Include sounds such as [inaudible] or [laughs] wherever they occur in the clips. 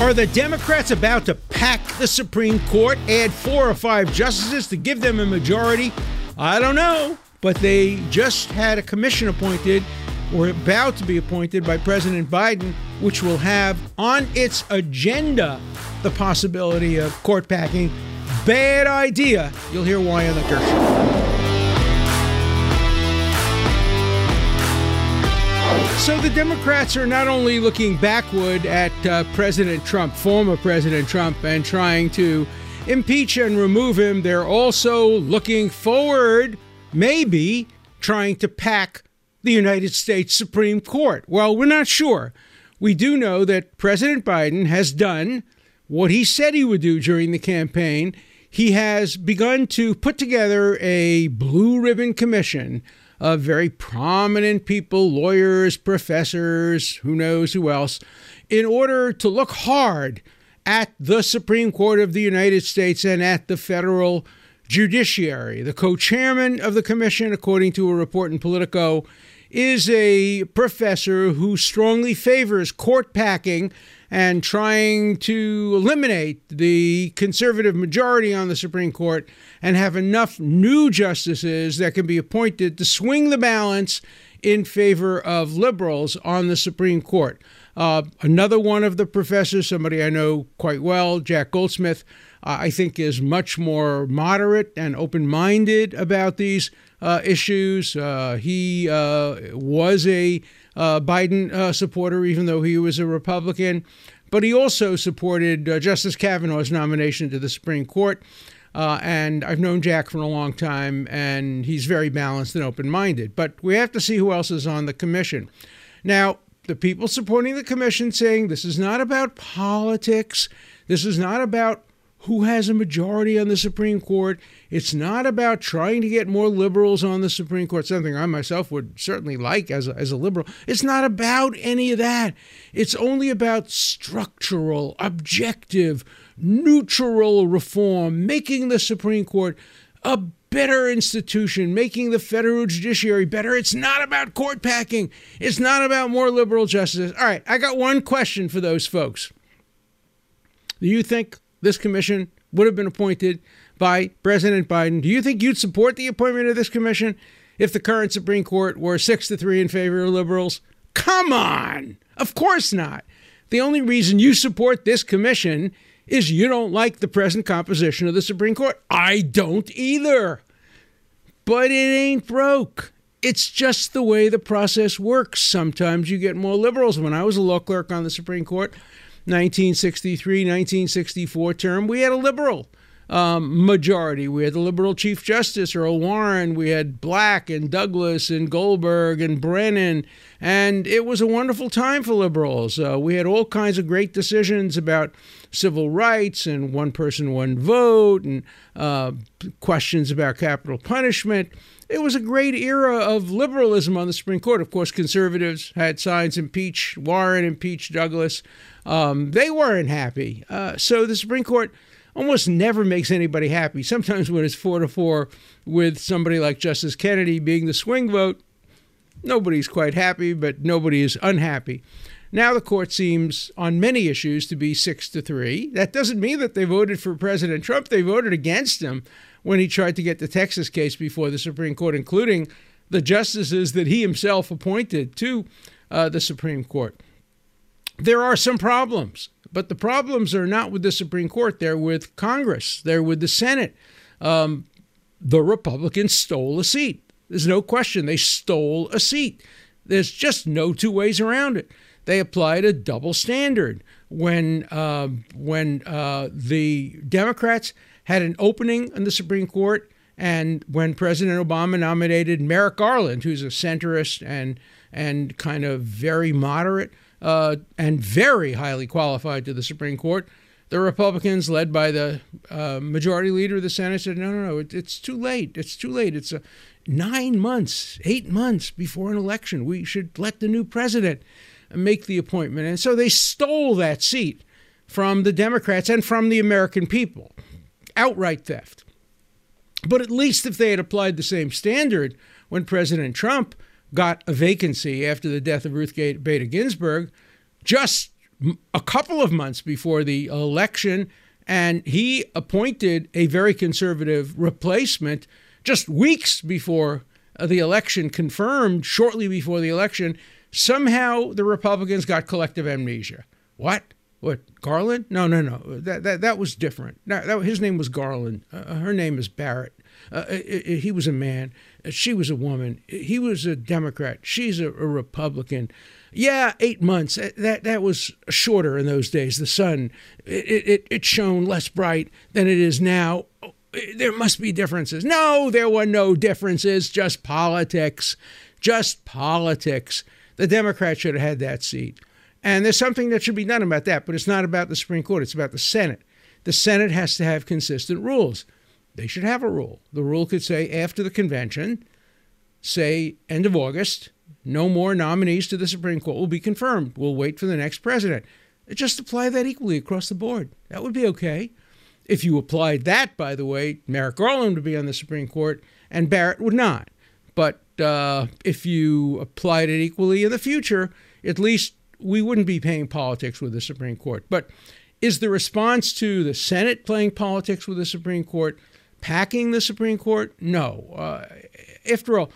Are the Democrats about to pack the Supreme Court, add four or five justices to give them a majority? I don't know, but they just had a commission appointed or about to be appointed by President Biden, which will have on its agenda the possibility of court packing. Bad idea. You'll hear why on the Show. So the Democrats are not only looking backward at uh, President Trump, former President Trump, and trying to impeach and remove him, they're also looking forward, maybe trying to pack the United States Supreme Court. Well, we're not sure. We do know that President Biden has done what he said he would do during the campaign. He has begun to put together a blue ribbon commission of very prominent people, lawyers, professors, who knows who else, in order to look hard at the Supreme Court of the United States and at the federal judiciary. The co chairman of the commission, according to a report in Politico, is a professor who strongly favors court packing and trying to eliminate the conservative majority on the Supreme Court and have enough new justices that can be appointed to swing the balance in favor of liberals on the Supreme Court. Uh, another one of the professors, somebody I know quite well, Jack Goldsmith, uh, I think is much more moderate and open minded about these uh, issues. Uh, he uh, was a Biden uh, supporter, even though he was a Republican. But he also supported uh, Justice Kavanaugh's nomination to the Supreme Court. Uh, and I've known Jack for a long time, and he's very balanced and open minded. But we have to see who else is on the commission. Now, the people supporting the commission saying this is not about politics, this is not about who has a majority on the Supreme Court. It's not about trying to get more liberals on the Supreme Court, something I myself would certainly like as a, as a liberal. It's not about any of that. It's only about structural, objective, neutral reform, making the Supreme Court a better institution, making the federal judiciary better. It's not about court packing. It's not about more liberal justices. All right, I got one question for those folks. Do you think this commission would have been appointed by President Biden. Do you think you'd support the appointment of this commission if the current Supreme Court were six to three in favor of liberals? Come on! Of course not. The only reason you support this commission is you don't like the present composition of the Supreme Court. I don't either. But it ain't broke. It's just the way the process works. Sometimes you get more liberals. When I was a law clerk on the Supreme Court, 1963 1964 term, we had a liberal um, majority. We had the liberal Chief Justice Earl Warren, we had Black and Douglas and Goldberg and Brennan, and it was a wonderful time for liberals. Uh, we had all kinds of great decisions about civil rights and one person, one vote, and uh, questions about capital punishment. It was a great era of liberalism on the Supreme Court. Of course, conservatives had signs impeach Warren, impeach Douglas. Um, they weren't happy. Uh, so the Supreme Court almost never makes anybody happy. Sometimes when it's four to four with somebody like Justice Kennedy being the swing vote, nobody's quite happy, but nobody is unhappy. Now the court seems on many issues to be six to three. That doesn't mean that they voted for President Trump. They voted against him when he tried to get the Texas case before the Supreme Court, including the justices that he himself appointed to uh, the Supreme Court. There are some problems, but the problems are not with the Supreme Court. They're with Congress, they're with the Senate. Um, the Republicans stole a seat. There's no question they stole a seat. There's just no two ways around it. They applied a double standard when uh, when uh, the Democrats had an opening in the Supreme Court, and when President Obama nominated Merrick Garland, who's a centrist and and kind of very moderate uh, and very highly qualified to the Supreme Court. The Republicans, led by the uh, majority leader of the Senate, said, "No, no, no! It, it's too late. It's too late. It's a, nine months, eight months before an election. We should let the new president make the appointment." And so they stole that seat from the Democrats and from the American people, outright theft. But at least if they had applied the same standard when President Trump got a vacancy after the death of Ruth Bader Ginsburg, just a couple of months before the election, and he appointed a very conservative replacement just weeks before the election, confirmed shortly before the election. Somehow the Republicans got collective amnesia. What? What Garland? No, no, no. That that that was different. No, that, his name was Garland. Uh, her name is Barrett. Uh, it, it, he was a man. Uh, she was a woman. He was a Democrat. She's a, a Republican. Yeah, eight months. That that was shorter in those days. The sun it, it, it shone less bright than it is now. There must be differences. No, there were no differences. Just politics. Just politics. The Democrats should have had that seat. And there's something that should be done about that, but it's not about the Supreme Court, it's about the Senate. The Senate has to have consistent rules. They should have a rule. The rule could say after the convention, say end of August, no more nominees to the Supreme Court will be confirmed. We'll wait for the next president. Just apply that equally across the board. That would be okay. If you applied that, by the way, Merrick Garland would be on the Supreme Court and Barrett would not. But uh, if you applied it equally in the future, at least we wouldn't be paying politics with the Supreme Court. But is the response to the Senate playing politics with the Supreme Court, packing the Supreme Court? No. Uh, after all,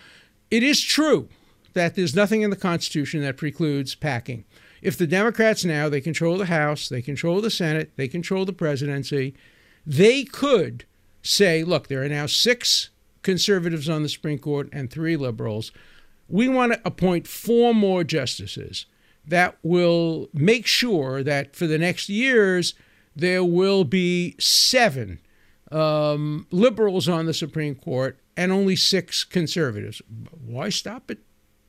it is true that there's nothing in the Constitution that precludes packing. If the Democrats now they control the House, they control the Senate, they control the presidency, they could say, look, there are now six conservatives on the Supreme Court and three liberals. We want to appoint four more justices that will make sure that for the next years there will be seven um, liberals on the Supreme Court and only six conservatives. Why stop at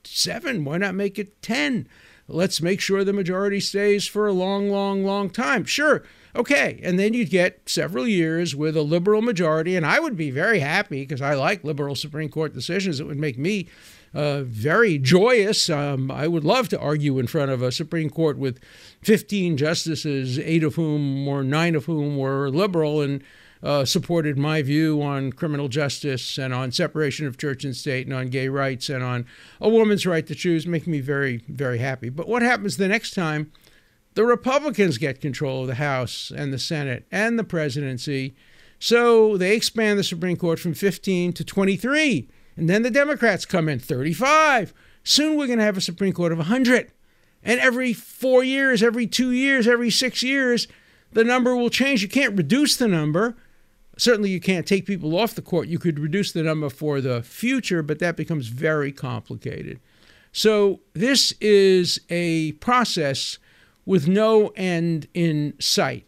seven? Why not make it 10? Let's make sure the majority stays for a long, long, long time. Sure, okay. And then you'd get several years with a liberal majority. And I would be very happy because I like liberal Supreme Court decisions. It would make me uh, very joyous. Um, I would love to argue in front of a Supreme Court with 15 justices, eight of whom or nine of whom were liberal and uh, supported my view on criminal justice and on separation of church and state and on gay rights and on a woman's right to choose, making me very, very happy. But what happens the next time the Republicans get control of the House and the Senate and the presidency? So they expand the Supreme Court from 15 to 23. And then the Democrats come in 35. Soon we're going to have a Supreme Court of 100. And every four years, every two years, every six years, the number will change. You can't reduce the number. Certainly, you can't take people off the court. You could reduce the number for the future, but that becomes very complicated. So, this is a process with no end in sight.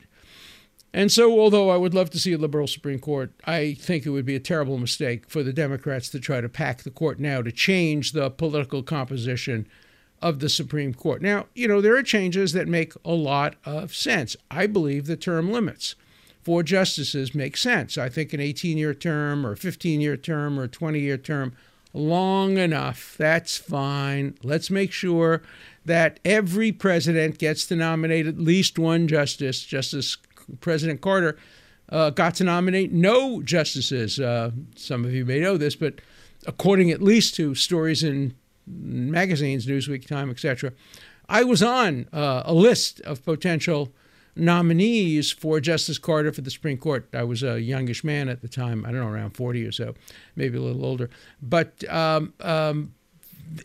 And so, although I would love to see a liberal Supreme Court, I think it would be a terrible mistake for the Democrats to try to pack the court now to change the political composition of the Supreme Court. Now, you know, there are changes that make a lot of sense. I believe the term limits for justices makes sense. I think an 18 year term or 15 year term or 20 year term, long enough. That's fine. Let's make sure that every president gets to nominate at least one justice, Justice President Carter uh, got to nominate no justices. Uh, some of you may know this, but according at least to stories in magazines, Newsweek, Time, etc., I was on uh, a list of potential nominees for Justice Carter for the Supreme Court. I was a youngish man at the time, I don't know, around 40 or so, maybe a little older. But um, um,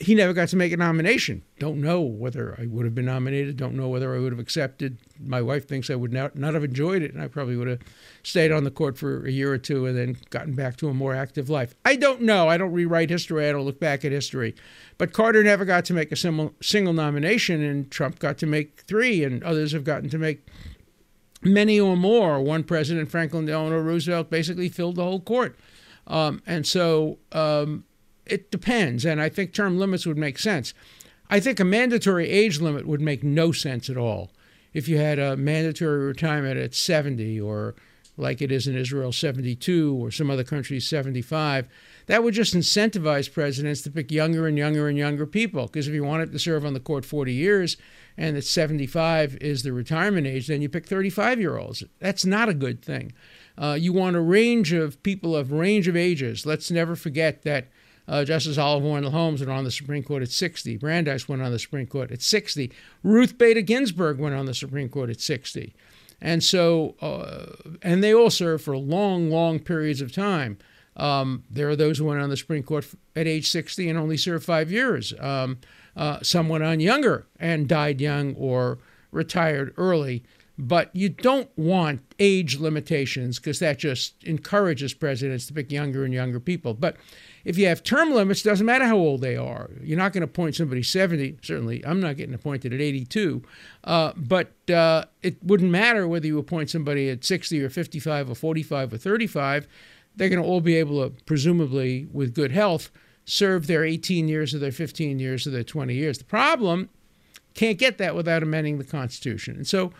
he never got to make a nomination. Don't know whether I would have been nominated. Don't know whether I would have accepted. My wife thinks I would not, not have enjoyed it, and I probably would have stayed on the court for a year or two and then gotten back to a more active life. I don't know. I don't rewrite history. I don't look back at history. But Carter never got to make a single, single nomination, and Trump got to make three, and others have gotten to make many or more. One president, Franklin Delano Roosevelt, basically filled the whole court. Um, and so um, it depends. And I think term limits would make sense. I think a mandatory age limit would make no sense at all. If you had a mandatory retirement at 70 or like it is in Israel 72 or some other countries 75, that would just incentivize presidents to pick younger and younger and younger people. Because if you wanted to serve on the court 40 years and that 75 is the retirement age, then you pick 35 year olds. That's not a good thing. Uh, you want a range of people of range of ages. Let's never forget that Uh, Justice Oliver Wendell Holmes went on the Supreme Court at 60. Brandeis went on the Supreme Court at 60. Ruth Bader Ginsburg went on the Supreme Court at 60. And so, uh, and they all served for long, long periods of time. Um, there are those who went on the Supreme Court at age 60 and only served five years. Um, uh, some went on younger and died young or retired early. But you don't want age limitations because that just encourages presidents to pick younger and younger people. But if you have term limits, doesn't matter how old they are. You're not going to appoint somebody 70. Certainly, I'm not getting appointed at 82. Uh, but uh, it wouldn't matter whether you appoint somebody at 60 or 55 or 45 or 35. They're going to all be able to, presumably with good health, serve their 18 years or their 15 years or their 20 years. The problem can't get that without amending the Constitution. And so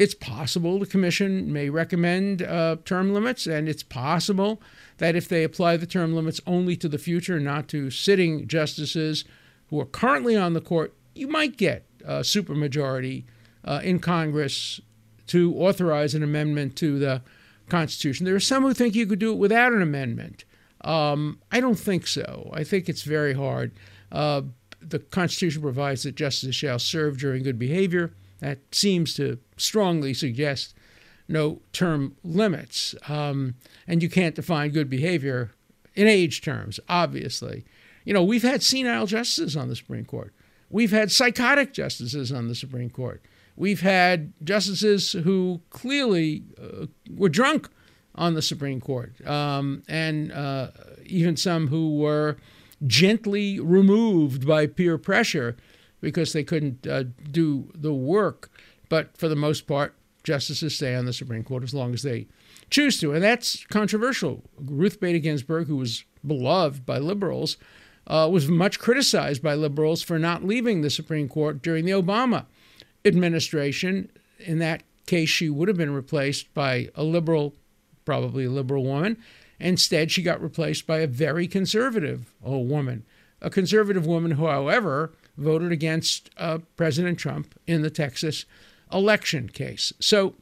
it's possible the commission may recommend uh, term limits, and it's possible that if they apply the term limits only to the future, not to sitting justices who are currently on the court, you might get a supermajority uh, in Congress to authorize an amendment to the Constitution. There are some who think you could do it without an amendment. Um, I don't think so. I think it's very hard. Uh, the Constitution provides that justices shall serve during good behavior. That seems to strongly suggest no term limits. Um, and you can't define good behavior in age terms, obviously. You know, we've had senile justices on the Supreme Court, we've had psychotic justices on the Supreme Court, we've had justices who clearly uh, were drunk on the Supreme Court, um, and uh, even some who were gently removed by peer pressure because they couldn't uh, do the work. But for the most part, justices stay on the Supreme Court as long as they choose to. And that's controversial. Ruth Bader Ginsburg, who was beloved by liberals, uh, was much criticized by liberals for not leaving the Supreme Court during the Obama administration. In that case, she would have been replaced by a liberal, probably a liberal woman. Instead, she got replaced by a very conservative old woman. A conservative woman who, however, voted against uh, President Trump in the Texas election case. So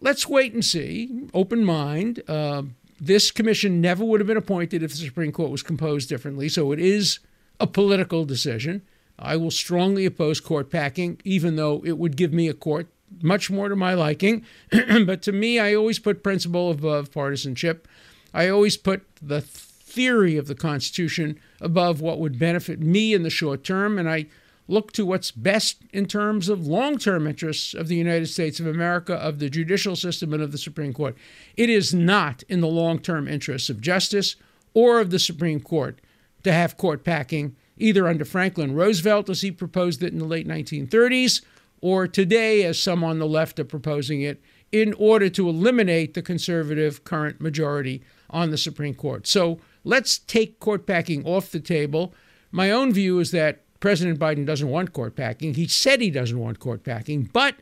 let's wait and see. Open mind. Uh, this commission never would have been appointed if the Supreme Court was composed differently. So it is a political decision. I will strongly oppose court packing, even though it would give me a court much more to my liking. [clears throat] but to me, I always put principle above partisanship. I always put the theory of the Constitution above what would benefit me in the short term, and I look to what's best in terms of long term interests of the United States of America, of the judicial system, and of the Supreme Court. It is not in the long term interests of justice or of the Supreme Court to have court packing, either under Franklin Roosevelt as he proposed it in the late 1930s, or today as some on the left are proposing it, in order to eliminate the conservative current majority on the Supreme Court. So let's take court packing off the table. My own view is that President Biden doesn't want court packing. He said he doesn't want court packing, but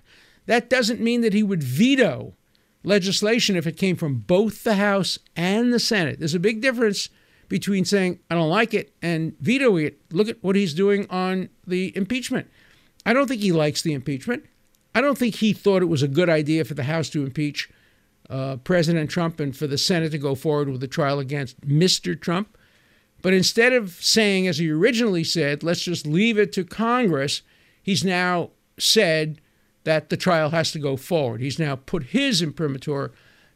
that doesn't mean that he would veto legislation if it came from both the House and the Senate. There's a big difference between saying, I don't like it, and vetoing it. Look at what he's doing on the impeachment. I don't think he likes the impeachment. I don't think he thought it was a good idea for the House to impeach uh, President Trump and for the Senate to go forward with a trial against Mr. Trump. But instead of saying, as he originally said, let's just leave it to Congress, he's now said that the trial has to go forward. He's now put his imprimatur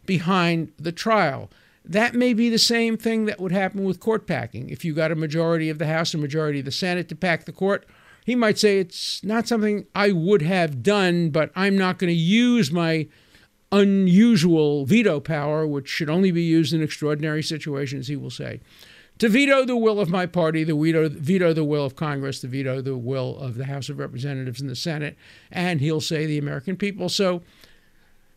behind the trial. That may be the same thing that would happen with court packing. If you got a majority of the House and majority of the Senate to pack the court, he might say it's not something I would have done, but I'm not going to use my unusual veto power, which should only be used in extraordinary situations, he will say, to veto the will of my party, the veto, veto the will of Congress, to veto the will of the House of Representatives and the Senate, and he'll say the American people. So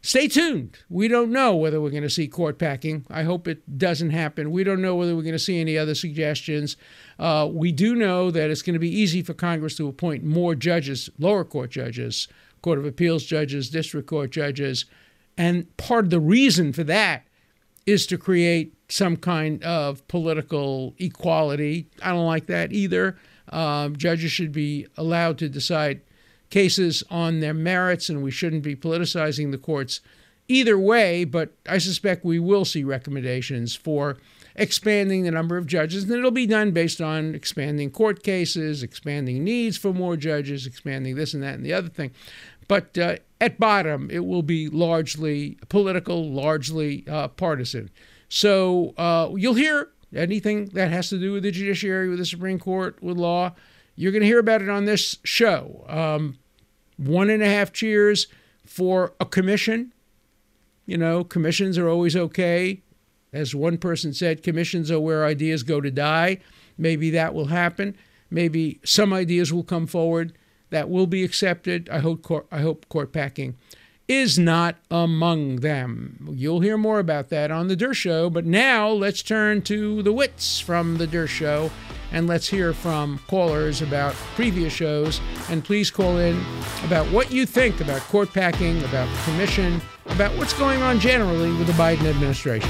stay tuned. We don't know whether we're going to see court packing. I hope it doesn't happen. We don't know whether we're going to see any other suggestions. Uh, we do know that it's going to be easy for Congress to appoint more judges, lower court judges, Court of Appeals judges, district court judges, and part of the reason for that is to create some kind of political equality. I don't like that either. Um, judges should be allowed to decide cases on their merits, and we shouldn't be politicizing the courts either way. But I suspect we will see recommendations for expanding the number of judges, and it'll be done based on expanding court cases, expanding needs for more judges, expanding this and that and the other thing. But uh, at bottom, it will be largely political, largely uh, partisan. So uh, you'll hear anything that has to do with the judiciary, with the Supreme Court, with law. You're going to hear about it on this show. Um, one and a half cheers for a commission. You know, commissions are always okay. As one person said, commissions are where ideas go to die. Maybe that will happen. Maybe some ideas will come forward that will be accepted. I hope court, I hope court packing is not among them. You'll hear more about that on the Dershow. Show, but now let's turn to the wits from the Dershow, Show and let's hear from callers about previous shows. And please call in about what you think about court packing, about the commission, about what's going on generally with the Biden administration.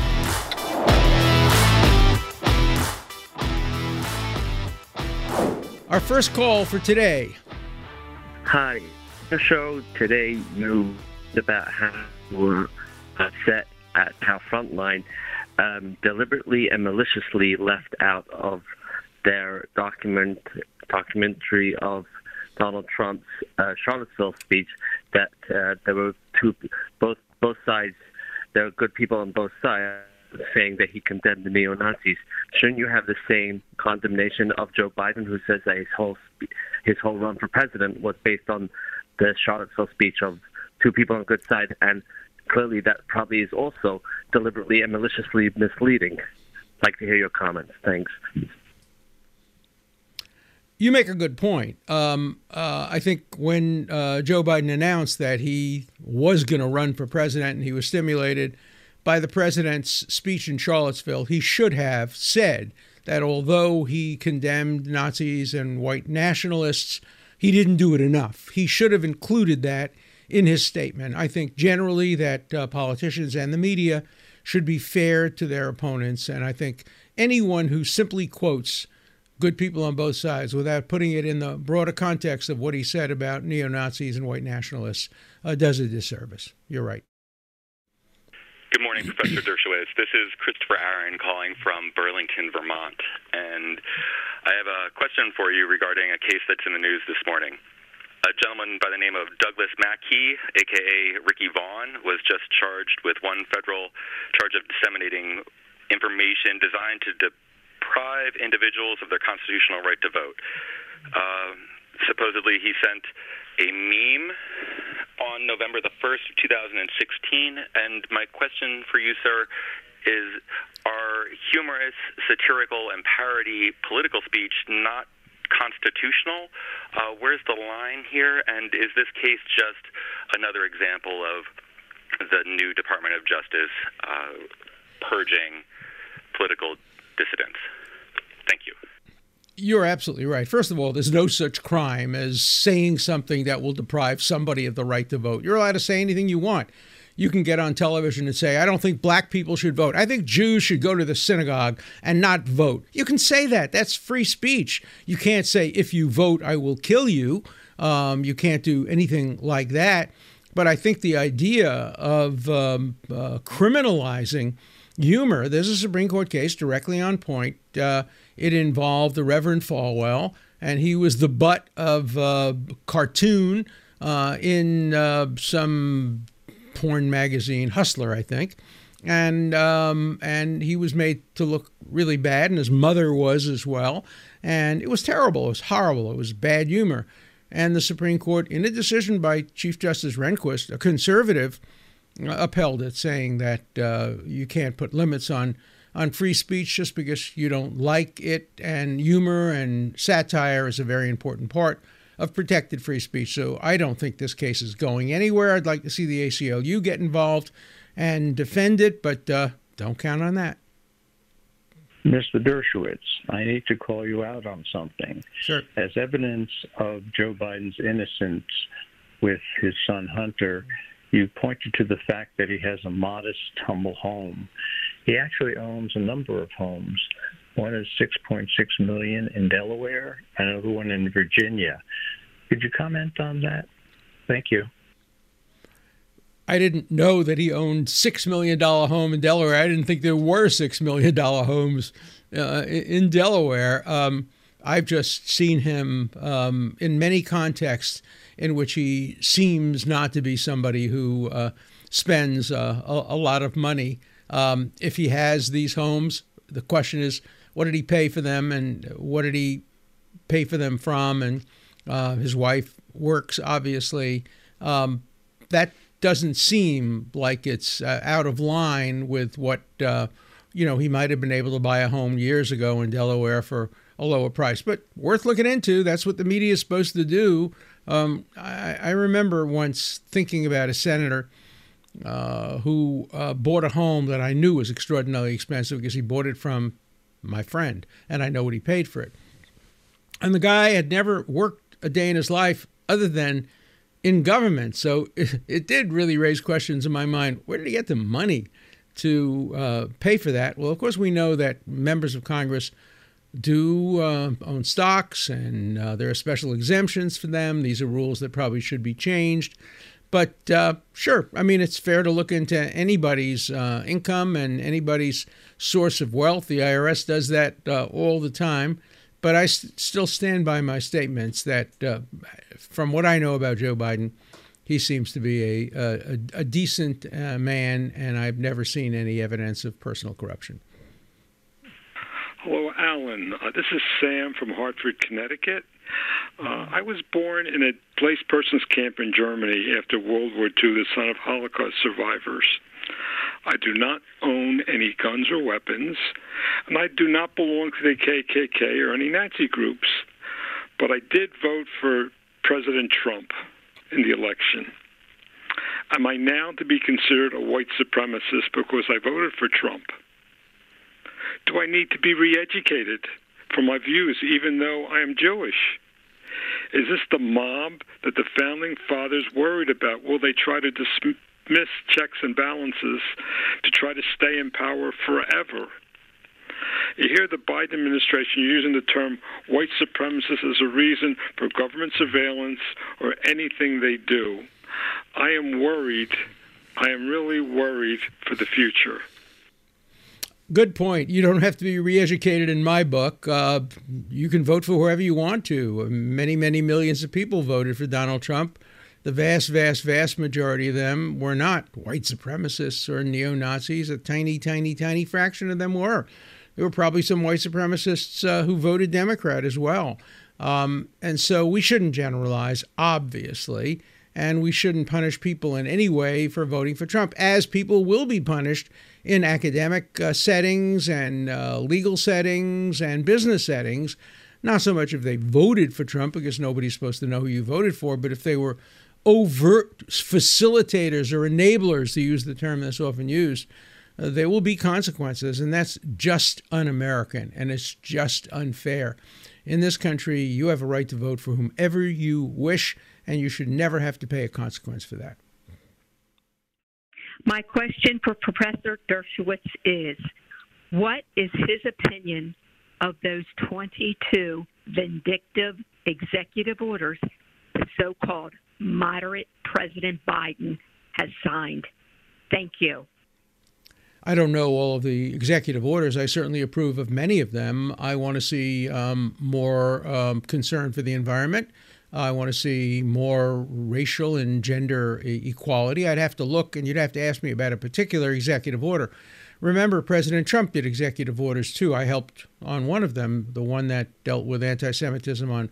Our first call for today. Hi. The show today, you about how we're upset at how Frontline um, deliberately and maliciously left out of their document documentary of Donald Trump's uh, Charlottesville speech that uh, there were two both both sides there are good people on both sides saying that he condemned the neo Nazis. Shouldn't you have the same condemnation of Joe Biden, who says that his whole his whole run for president was based on the Charlottesville speech of two people on good side, and clearly that probably is also deliberately and maliciously misleading. I'd like to hear your comments. Thanks. You make a good point. Um, uh, I think when uh, Joe Biden announced that he was going to run for president and he was stimulated by the president's speech in Charlottesville, he should have said that although he condemned Nazis and white nationalists, he didn't do it enough. He should have included that in his statement. I think generally that uh, politicians and the media should be fair to their opponents, and I think anyone who simply quotes good people on both sides without putting it in the broader context of what he said about neo Nazis and white nationalists uh, does a disservice. You're right. Good morning, Professor Dershowitz. This is Christopher Aaron calling from Burlington, Vermont. And I have a question for you regarding a case that's in the news this morning. A gentleman by the name of Douglas Mackey, aka Ricky Vaughn, was just charged with one federal charge of disseminating information designed to deprive individuals of their constitutional right to vote. Uh, supposedly, he sent a meme on November the 1st, 2016. And my question for you, sir, is are humorous, satirical, and parody political speech not constitutional? Uh, where's the line here? And is this case just another example of the new Department of Justice uh, purging political dissidents? Thank you. You're absolutely right. First of all, there's no such crime as saying something that will deprive somebody of the right to vote. You're allowed to say anything you want you can get on television and say, I don't think black people should vote. I think Jews should go to the synagogue and not vote. You can say that. That's free speech. You can't say, if you vote, I will kill you. Um, you can't do anything like that. But I think the idea of um, uh, criminalizing humor, there's a Supreme Court case directly on point. Uh, it involved the Reverend Falwell, and he was the butt of a cartoon uh, in uh, some porn magazine, Hustler, I think. And um, and he was made to look really bad, and his mother was as well. And it was terrible. It was horrible. It was bad humor. And the Supreme Court, in a decision by Chief Justice Rehnquist, a conservative, uh, upheld it, saying that uh, you can't put limits on on free speech just because you don't like it. And humor and satire is a very important part of protected free speech. So I don't think this case is going anywhere. I'd like to see the ACLU get involved and defend it, but uh, don't count on that. Mr. Dershowitz, I need to call you out on something. Sure. As evidence of Joe Biden's innocence with his son Hunter, you pointed to the fact that he has a modest, humble home. He actually owns a number of homes. One is 6.6 million in Delaware, another one in Virginia. Could you comment on that? Thank you. I didn't know that he owned six million dollar home in Delaware. I didn't think there were six million dollar homes uh, in Delaware. Um, I've just seen him um, in many contexts in which he seems not to be somebody who uh, spends uh, a, a, lot of money. Um, if he has these homes, the question is, what did he pay for them, and what did he pay for them from? And uh, his wife works, obviously. Um, that doesn't seem like it's uh, out of line with what uh, you know he might have been able to buy a home years ago in Delaware for a lower price, but worth looking into. That's what the media is supposed to do. Um, I, I, remember once thinking about a senator uh, who uh, bought a home that I knew was extraordinarily expensive because he bought it from my friend, and I know what he paid for it. And the guy had never worked a day in his life other than in government. So it, [laughs] it did really raise questions in my mind. Where did he get the money to uh, pay for that? Well, of course, we know that members of Congress do uh, own stocks and uh, there are special exemptions for them. These are rules that probably should be changed. But uh, sure, I mean, it's fair to look into anybody's uh, income and anybody's source of wealth. The IRS does that uh, all the time. But I st- still stand by my statements that, uh, from what I know about Joe Biden, he seems to be a, a, a decent uh, man, and I've never seen any evidence of personal corruption. Hello, Alan. Uh, this is Sam from Hartford, Connecticut. Uh, I was born in a placed persons camp in Germany after World War II, the son of Holocaust survivors. I do not own any guns or weapons, and I do not belong to the KKK or any Nazi groups. But I did vote for President Trump in the election. Am I now to be considered a white supremacist because I voted for Trump? Do I need to be re educated for my views, even though I am Jewish? Is this the mob that the founding fathers worried about? Will they try to dismiss? checks and balances to try to stay in power forever. You hear the Biden administration using the term white supremacist as a reason for government surveillance or anything they do. I am worried. I am really worried for the future. Good point. You don't have to be re educated in my book. Uh, you can vote for whoever you want to. Many, many millions of people voted for Donald Trump the vast, vast, vast majority of them were not white supremacists or neo Nazis. A tiny, tiny, tiny fraction of them were. There were probably some white supremacists uh, who voted Democrat as well. Um, and so we shouldn't generalize, obviously, and we shouldn't punish people in any way for voting for Trump, as people will be punished in academic uh, settings and uh, legal settings and business settings. Not so much if they voted for Trump, because nobody's supposed to know who you voted for, but if they were overt facilitators or enablers, to use the term that's often used, uh, there will be consequences, and that's just un American and it's just unfair. In this country, you have a right to vote for whomever you wish, and you should never have to pay a consequence for that. My question for Professor Dershowitz is What is his opinion of those 22 vindictive executive orders, the so called moderate President Biden has signed. Thank you. I don't know all of the executive orders. I certainly approve of many of them. I want to see um, more um, concern for the environment. I want to see more racial and gender equality. I'd have to look, and you'd have to ask me about a particular executive order. Remember, President Trump did executive orders too. I helped on one of them, the one that dealt with anti Semitism on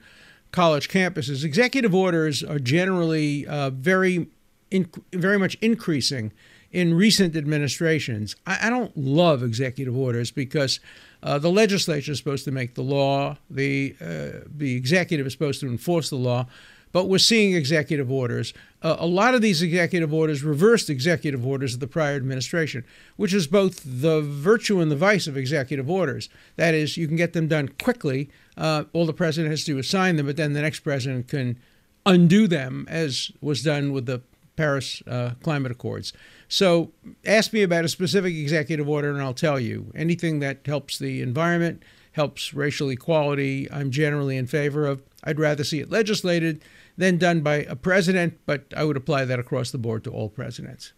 college campuses. Executive orders are generally uh, very, in, very much increasing in recent administrations. I, I don't love executive orders because uh, the legislature is supposed to make the law, the uh, the executive is supposed to enforce the law but we're seeing executive orders. Uh, a lot of these executive orders reversed executive orders of the prior administration, which is both the virtue and the vice of executive orders. That is, you can get them done quickly. Uh, all the president has to do is sign them, but then the next president can undo them, as was done with the Paris uh, Climate Accords. So ask me about a specific executive order, and I'll tell you. Anything that helps the environment, helps racial equality, I'm generally in favor of. I'd rather see it legislated than done by a president, but I would apply that across the board to all presidents.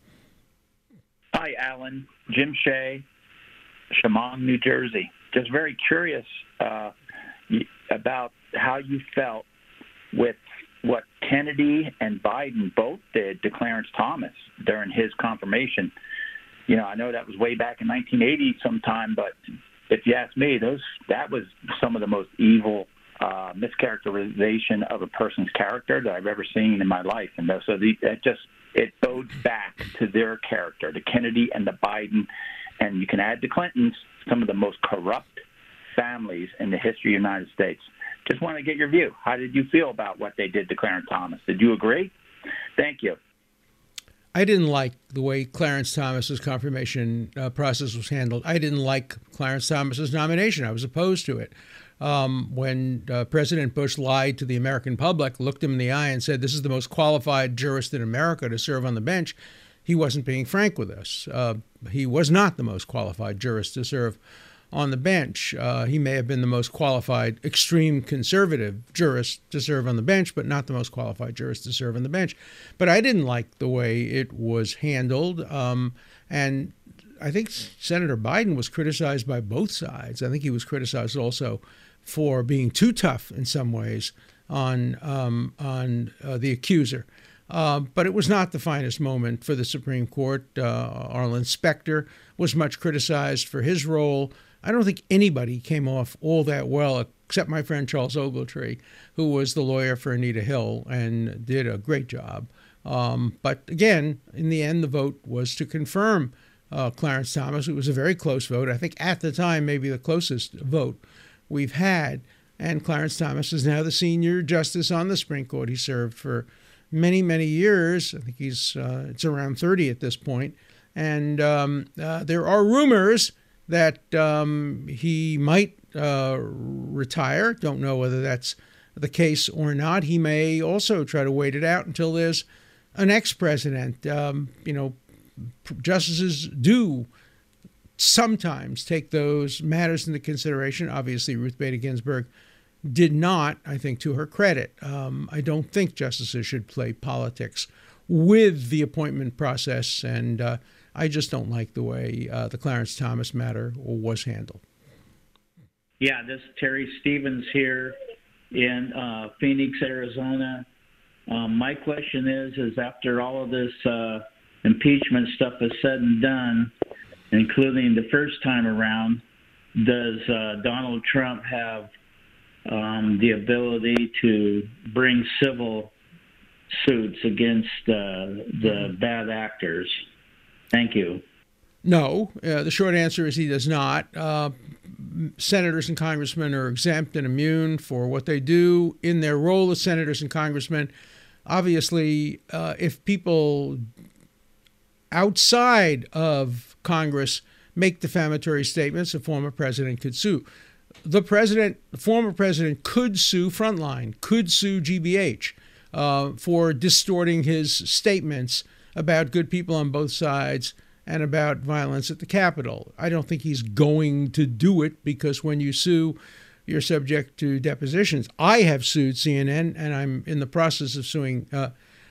Hi, Alan. Jim Shea, Chemung, New Jersey. Just very curious uh, about how you felt with what Kennedy and Biden both did to Clarence Thomas during his confirmation. You know, I know that was way back in 1980 sometime, but if you ask me, those that was some of the most evil uh, mischaracterization of a person's character that I've ever seen in my life. And so the, it just it bodes back to their character, the Kennedy and the Biden, and you can add the Clintons, some of the most corrupt families in the history of the United States. Just want to get your view. How did you feel about what they did to Clarence Thomas? Did you agree? Thank you. I didn't like the way Clarence Thomas's confirmation uh, process was handled. I didn't like Clarence Thomas's nomination. I was opposed to it. Um, when uh, President Bush lied to the American public, looked him in the eye, and said, This is the most qualified jurist in America to serve on the bench, he wasn't being frank with us. Uh, he was not the most qualified jurist to serve on the bench. Uh, he may have been the most qualified extreme conservative jurist to serve on the bench, but not the most qualified jurist to serve on the bench. But I didn't like the way it was handled. Um, and I think Senator Biden was criticized by both sides. I think he was criticized also for being too tough in some ways on um, on uh, the accuser. Uh, but it was not the finest moment for the Supreme Court. Uh, Arlen Specter was much criticized for his role. I don't think anybody came off all that well except my friend Charles Ogletree, who was the lawyer for Anita Hill and did a great job. Um, but again, in the end, the vote was to confirm uh, Clarence Thomas. It was a very close vote. I think at the time, maybe the closest vote we've had. And Clarence Thomas is now the senior justice on the Supreme Court. He served for many, many years. I think he's uh, it's around 30 at this point. And um, uh, there are rumors that um, he might uh, retire. Don't know whether that's the case or not. He may also try to wait it out until there's an ex president. Um, you know, justices do sometimes take those matters into consideration. Obviously, Ruth Bader Ginsburg did not, I think, to her credit. Um, I don't think justices should play politics with the appointment process and uh, I just don't like the way uh, the Clarence Thomas matter was handled. Yeah, this is Terry Stevens here in uh, Phoenix, Arizona. Um, my question is: is after all of this uh, impeachment stuff is said and done, including the first time around, does uh, Donald Trump have um, the ability to bring civil suits against uh, the bad actors? Thank you. No, uh, the short answer is he does not. Uh, senators and congressmen are exempt and immune for what they do in their role as senators and congressmen. Obviously, uh, if people outside of Congress make defamatory statements, a former president could sue. The president, the former president, could sue Frontline, could sue GBH uh, for distorting his statements about good people on both sides and about violence at the Capitol. I don't think he's going to do it because when you sue, you're subject to depositions. I have sued CNN, and I'm in the process of suing uh,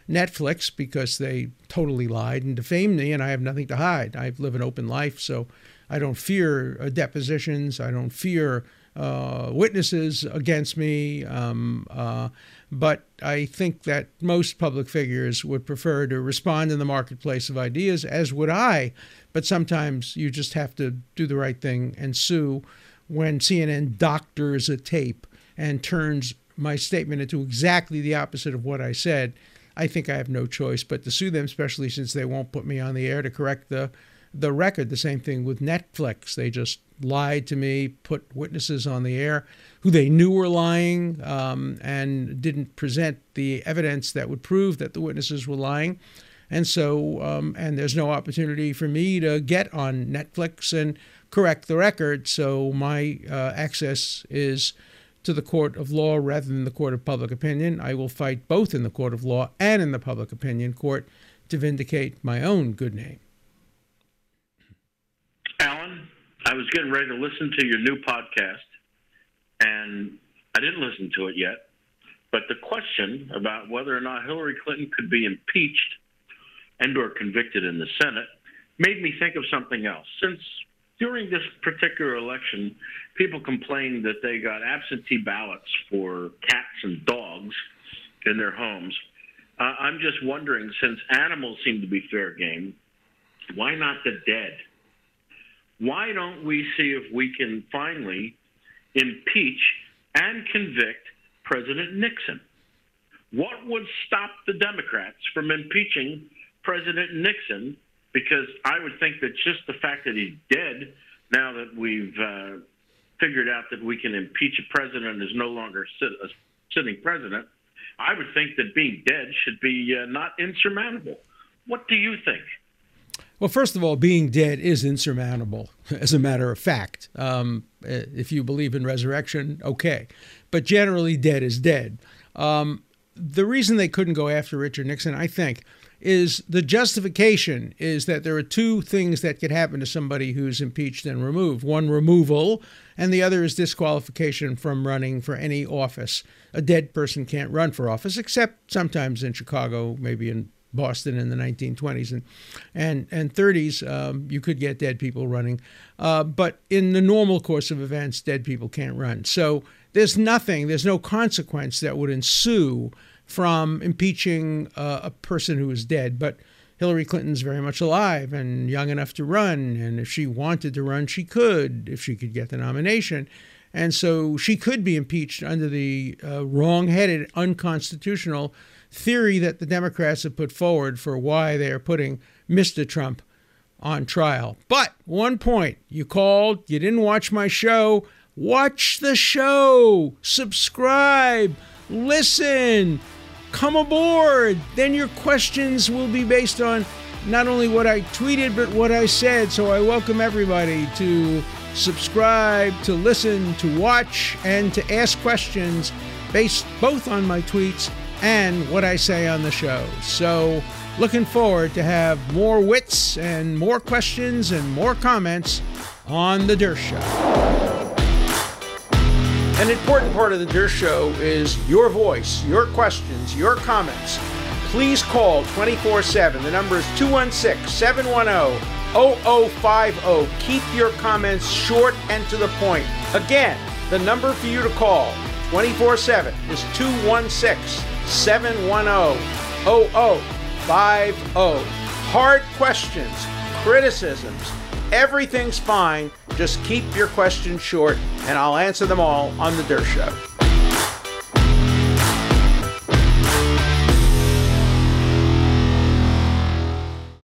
Netflix because they totally lied and defamed me, and I have nothing to hide. I live an open life, so I don't fear uh, depositions. I don't fear uh, witnesses against me. Um, uh, but I think that most public figures would prefer to respond in the marketplace of ideas, as would I. But sometimes you just have to do the right thing and sue when CNN doctors a tape and turns my statement into exactly the opposite of what I said. I think I have no choice but to sue them, especially since they won't put me on the air to correct the the record. The same thing with Netflix. They just lied to me, put witnesses on the air who they knew were lying, um, and didn't present the evidence that would prove that the witnesses were lying. And so, um, and there's no opportunity for me to get on Netflix and correct the record. So my uh, access is to the court of law rather than the court of public opinion. I will fight both in the court of law and in the public opinion court to vindicate my own good name. Alan, I was getting ready to listen to your new podcast, and I didn't listen to it yet. But the question about whether or not Hillary Clinton could be impeached and or convicted in the Senate made me think of something else. Since during this particular election, people complained that they got absentee ballots for cats and dogs in their homes. Uh, I'm just wondering, since animals seem to be fair game, why not the dead? Why don't we see if we can finally impeach and convict President Nixon? What would stop the Democrats from impeaching President Nixon? Because I would think that just the fact that he's dead, now that we've uh, figured out that we can impeach a president is no longer sit, a sitting president, I would think that being dead should be uh, not insurmountable. What do you think? Well, first of all, being dead is insurmountable, [laughs] as a matter of fact. Um, if you believe in resurrection, okay. But generally, dead is dead. Um, the reason they couldn't go after Richard Nixon, I think, is the justification is that there are two things that could happen to somebody who's impeached and removed one removal, and the other is disqualification from running for any office. A dead person can't run for office, except sometimes in Chicago, maybe in Boston in the 1920s and and and 30s, um, you could get dead people running, uh, but in the normal course of events, dead people can't run. So there's nothing, there's no consequence that would ensue from impeaching uh, a person who is dead. But Hillary Clinton's very much alive and young enough to run. And if she wanted to run, she could, if she could get the nomination. And so she could be impeached under the uh, wrong headed, unconstitutional theory that the Democrats have put forward for why they are putting Mr. Trump on trial. But one point you called, you didn't watch my show. Watch the show, subscribe, listen come aboard. Then your questions will be based on not only what I tweeted, but what I said. So I welcome everybody to subscribe, to listen, to watch, and to ask questions based both on my tweets and what I say on the show. So looking forward to have more wits and more questions and more comments on The Dershow. Show. An important part of the Dershow Show is your voice, your questions, your comments. Please call 24 7. The number is 216 710 0050. Keep your comments short and to the point. Again, the number for you to call 24 7 is 216 710 0050. Hard questions, criticisms, Everything's fine. Just keep your questions short, and I'll answer them all on The Dershow.